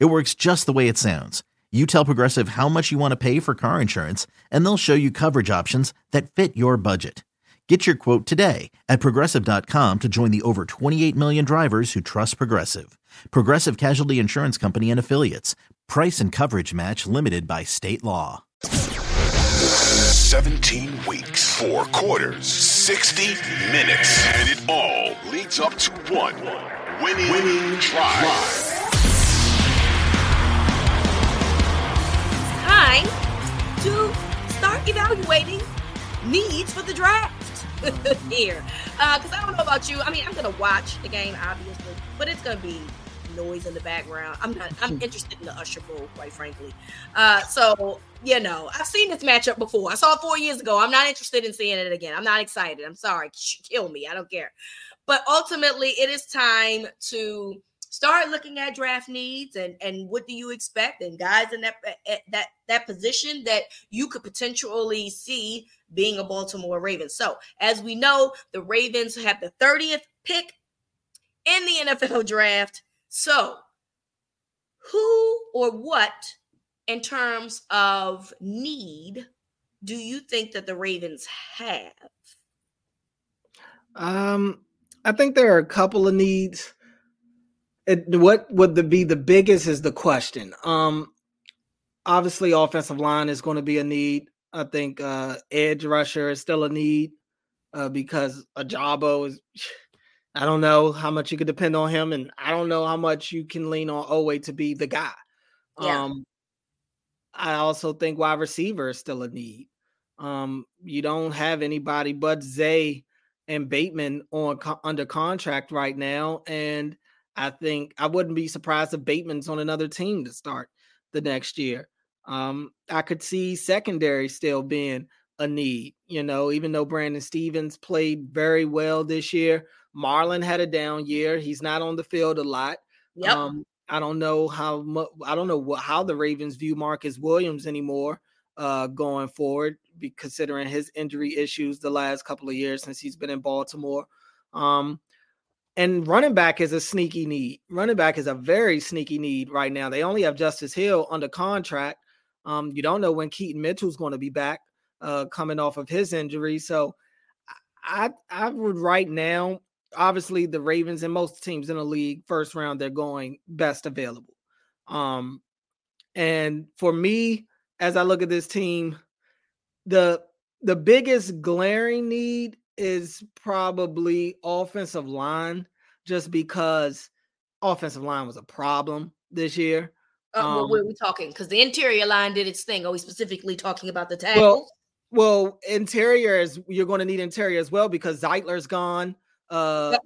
It works just the way it sounds. You tell Progressive how much you want to pay for car insurance, and they'll show you coverage options that fit your budget. Get your quote today at progressive.com to join the over 28 million drivers who trust Progressive. Progressive Casualty Insurance Company and Affiliates. Price and coverage match limited by state law. 17 weeks, four quarters, 60 minutes, and it all leads up to one winning, winning drive. Time to start evaluating needs for the draft here. Because uh, I don't know about you. I mean, I'm going to watch the game, obviously, but it's going to be noise in the background. I'm not. I'm interested in the Usher Bowl, quite frankly. Uh, so you know, I've seen this matchup before. I saw it four years ago. I'm not interested in seeing it again. I'm not excited. I'm sorry. Kill me. I don't care. But ultimately, it is time to start looking at draft needs and and what do you expect and guys in that eh, eh, that that position that you could potentially see being a Baltimore Ravens. So, as we know, the Ravens have the 30th pick in the NFL draft. So, who or what in terms of need do you think that the Ravens have? Um, I think there are a couple of needs. It, what would the, be the biggest is the question. Um, obviously, offensive line is going to be a need. I think uh, edge rusher is still a need uh, because Ojabo is. I don't know how much you could depend on him, and I don't know how much you can lean on Oweh to be the guy. Yeah. Um, I also think wide receiver is still a need. Um, you don't have anybody but Zay and Bateman on co- under contract right now, and I think I wouldn't be surprised if Bateman's on another team to start the next year. Um, I could see secondary still being a need, you know, even though Brandon Stephens played very well this year. Marlon had a down year. He's not on the field a lot. Yep. Um, I don't know how much I don't know what, how the Ravens view Marcus Williams anymore uh, going forward, considering his injury issues the last couple of years since he's been in Baltimore. Um, and running back is a sneaky need. Running back is a very sneaky need right now. They only have Justice Hill under contract. Um, you don't know when Keaton Mitchell's going to be back, uh, coming off of his injury. So, I I would right now, obviously the Ravens and most teams in the league, first round they're going best available. Um, and for me, as I look at this team, the the biggest glaring need is probably offensive line, just because offensive line was a problem this year. Uh, um, what are we talking? Because the interior line did its thing. Are we specifically talking about the tackles? Well, well interior is you're going to need interior as well because Zeitler's gone. Uh,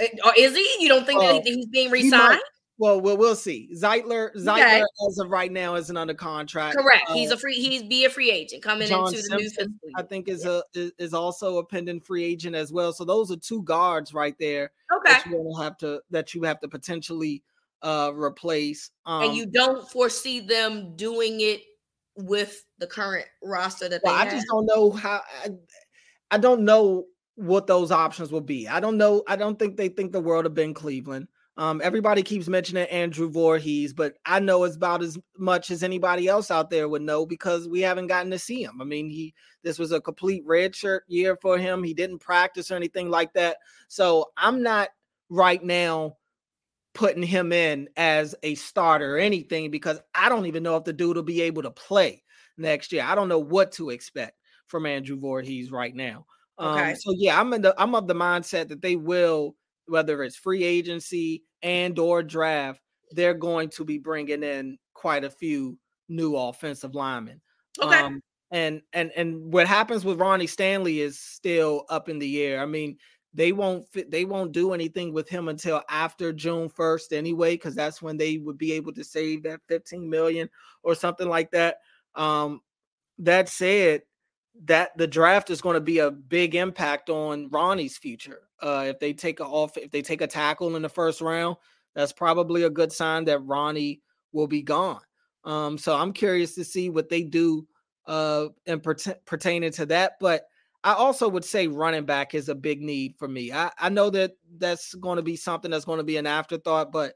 uh, is he? You don't think uh, that he's being resigned? Well, well, we'll see. Zeitler, Zeitler, okay. as of right now, isn't under contract. Correct. Uh, he's a free. He's be a free agent coming John into the Simpson, new. I think is yeah. a is also a pending free agent as well. So those are two guards right there. Okay. That you have to that you have to potentially uh replace. Um, and you don't foresee them doing it with the current roster that well, they I have? just don't know how. I, I don't know what those options will be. I don't know. I don't think they think the world of Ben Cleveland. Um, everybody keeps mentioning Andrew Vorhees, but I know it's about as much as anybody else out there would know because we haven't gotten to see him. I mean, he this was a complete redshirt year for him. He didn't practice or anything like that. So I'm not right now putting him in as a starter or anything because I don't even know if the dude will be able to play next year. I don't know what to expect from Andrew Vorhees right now. Okay. Um, so yeah, I'm in the I'm of the mindset that they will, whether it's free agency and or draft, they're going to be bringing in quite a few new offensive linemen. Okay. Um, and and and what happens with Ronnie Stanley is still up in the air. I mean, they won't fit, they won't do anything with him until after June 1st anyway, because that's when they would be able to save that 15 million or something like that. Um, that said, that the draft is going to be a big impact on Ronnie's future. Uh, if they take a off, if they take a tackle in the first round, that's probably a good sign that Ronnie will be gone. Um, so I'm curious to see what they do uh, and pert- pertaining to that. But I also would say running back is a big need for me. I, I know that that's going to be something that's going to be an afterthought, but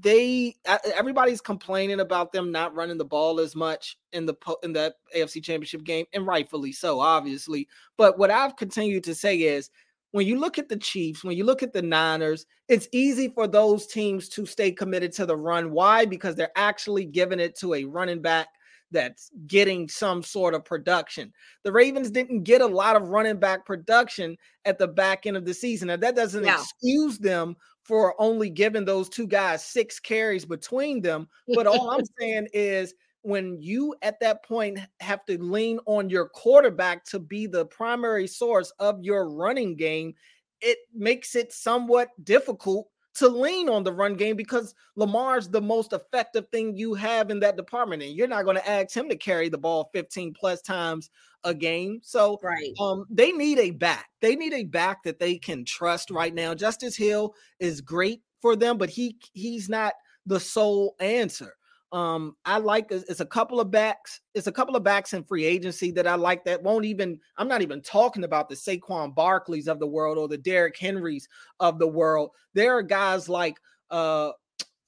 they everybody's complaining about them not running the ball as much in the in that AFC Championship game, and rightfully so, obviously. But what I've continued to say is when you look at the Chiefs, when you look at the Niners, it's easy for those teams to stay committed to the run. Why? Because they're actually giving it to a running back that's getting some sort of production. The Ravens didn't get a lot of running back production at the back end of the season. and that doesn't No. excuse them for only giving those two guys six carries between them. But all I'm saying is when you at that point have to lean on your quarterback to be the primary source of your running game, it makes it somewhat difficult to lean on the run game because Lamar's the most effective thing you have in that department. And you're not going to ask him to carry the ball 15 plus times a game. So right. um, they need a back. They need a back that they can trust right now. Justice Hill is great for them, but he he's not the sole answer. Um, I like it's a couple of backs. It's a couple of backs in free agency that I like. That won't even. I'm not even talking about the Saquon Barkleys of the world or the Derrick Henrys of the world. There are guys like uh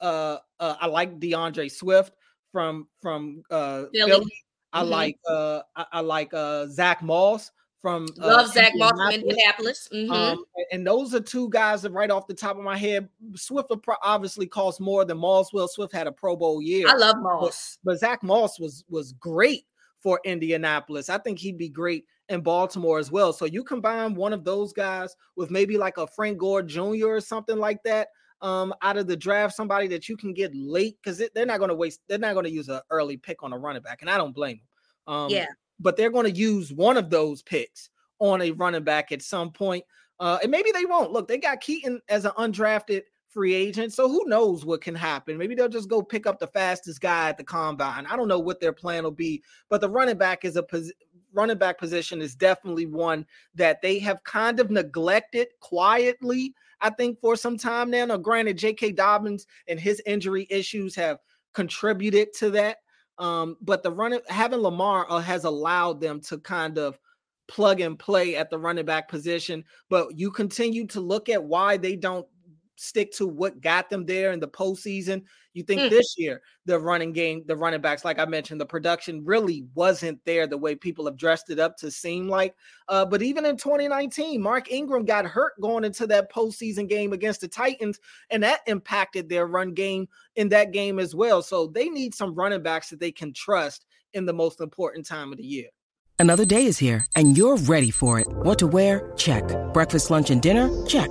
uh, uh I like D'Andre Swift from from uh Philly. Philly. I Mhm. like uh I, I like uh Zach Moss from uh, Love Zach Moss from Indianapolis. Mhm. Um, and those are two guys that right off the top of my head, Swift obviously cost more than Moss will. Swift had a Pro Bowl year. I love Moss. but Zach Moss was was great for Indianapolis. I think he'd be great in Baltimore as well. So you combine one of those guys with maybe like a Frank Gore Jr. or something like that um out of the draft, somebody that you can get late because they're not going to waste. They're not going to use an early pick on a running back, and I don't blame them. Um, Yeah. But they're going to use one of those picks on a running back at some point. Uh, and maybe they won't. Look, they got Keaton as an undrafted free agent, so who knows what can happen? Maybe they'll just go pick up the fastest guy at the combine. I don't know what their plan will be, but the running back is a running back position is definitely one that they have kind of neglected quietly. I think for some time now. Now, granted, J.K. Dobbins and his injury issues have contributed to that. Um, but the running having Lamar uh, has allowed them to kind of plug and play at the running back position. But you continue to look at why they don't stick to what got them there in the postseason. You think Mm. this year the running game, the running backs, like I mentioned, the production really wasn't there the way people have dressed it up to seem like. Uh, but even in 2019, Mark Ingram got hurt going into that postseason game against the Titans, and that impacted their run game in that game as well. So they need some running backs that they can trust in the most important time of the year. Another day is here, and you're ready for it. What to wear? Check. Breakfast, lunch, and dinner? Check.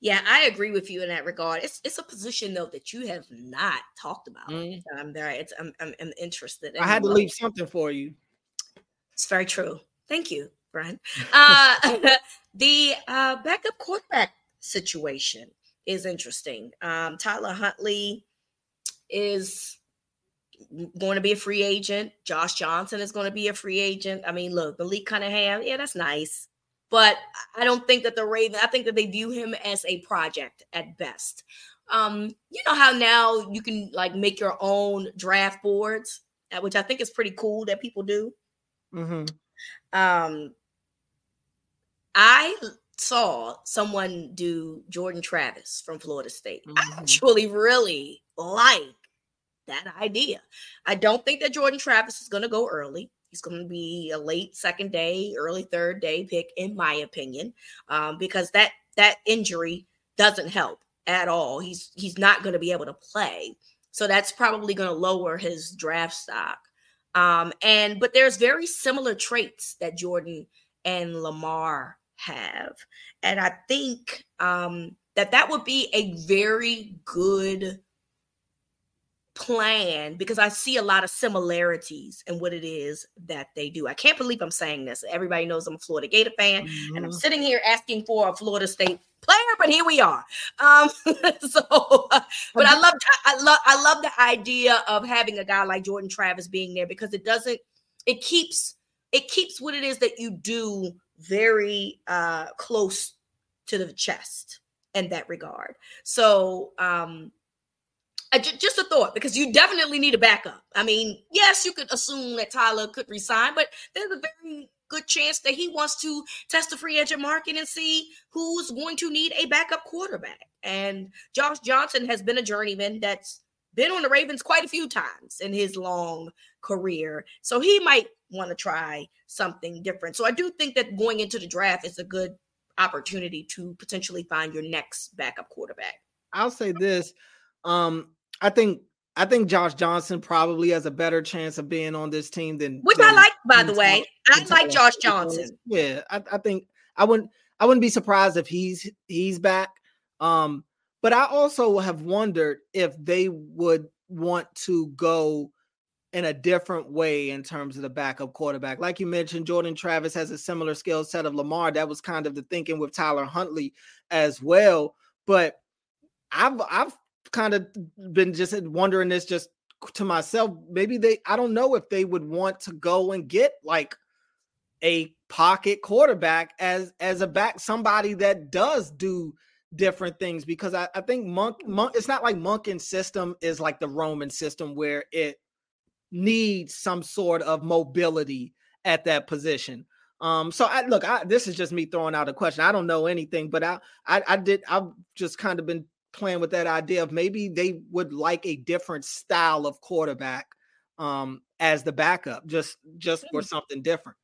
Yeah, I agree with you in that regard. It's it's a position though that you have not talked about. Mm. I'm there. It's I'm, I'm I'm interested. in I had to leave something for you. It's very true. Thank you, Brian. Uh, The uh, backup quarterback situation is interesting. Um, Tyler Huntley is going to be a free agent. Josh Johnson is going to be a free agent. I mean, look, Malik Cunningham, yeah, that's nice. But I don't think that the Raven, I think that they view him as a project at best. Um, you know how now you can like make your own draft boards, uh, which I think is pretty cool that people do. Mm-hmm. Um, I saw someone do Jordan Travis from Florida State. Mm-hmm. I actually really like that idea. I don't think that Jordan Travis is going to go early. He's going to be a late second day, early third day pick, in my opinion, um, because that that injury doesn't help at all. He's he's not going to be able to play, so that's probably going to lower his draft stock. Um, and but there's very similar traits that Jordan and Lamar have, and I think um, that that would be a very good plan because I see a lot of similarities in what it is that they do. I can't believe I'm saying this. Everybody knows I'm a Florida Gator fan, mm-hmm. and I'm mm-hmm. sitting here asking for a Florida State player, but here we are. Um, so, but I love, I love, I love the idea of having a guy like Jordan Travis being there because it doesn't, it keeps, it keeps what it is that you do very uh close to the chest in that regard. So, um, just a thought because you definitely need a backup. I mean, yes, you could assume that Tyler could resign, but there's a very good chance that he wants to test the free agent market and see who's going to need a backup quarterback. And Josh Johnson has been a journeyman that's been on the Ravens quite a few times in his long career. So he might want to try something different. So I do think that going into the draft is a good opportunity to potentially find your next backup quarterback. I'll say this. Um, I think I think Josh Johnson probably has a better chance of being on this team than which than, I like, by the way. I like Josh Johnson. Yeah, I, I, think I wouldn't I wouldn't be surprised if he's he's back. Um, but I also have wondered if they would want to go in a different way in terms of the backup quarterback. Like you mentioned, Jordan Travis has a similar skill set of Lamar. That was kind of the thinking with Tyler Huntley as well. But I've I've kind of been just wondering this just to myself. Maybe they, I don't know if they would want to go and get like a pocket quarterback as as a back, somebody that does do different things because I, I think Monk, Monk it's not like Monken's system is like the Roman system where it needs some sort of mobility at that position. Um, so I look, I, this is just me throwing out a question. I don't know anything, but I, I, I did, I've just kind of been playing with that idea of maybe they would like a different style of quarterback um, as the backup, just just for something different.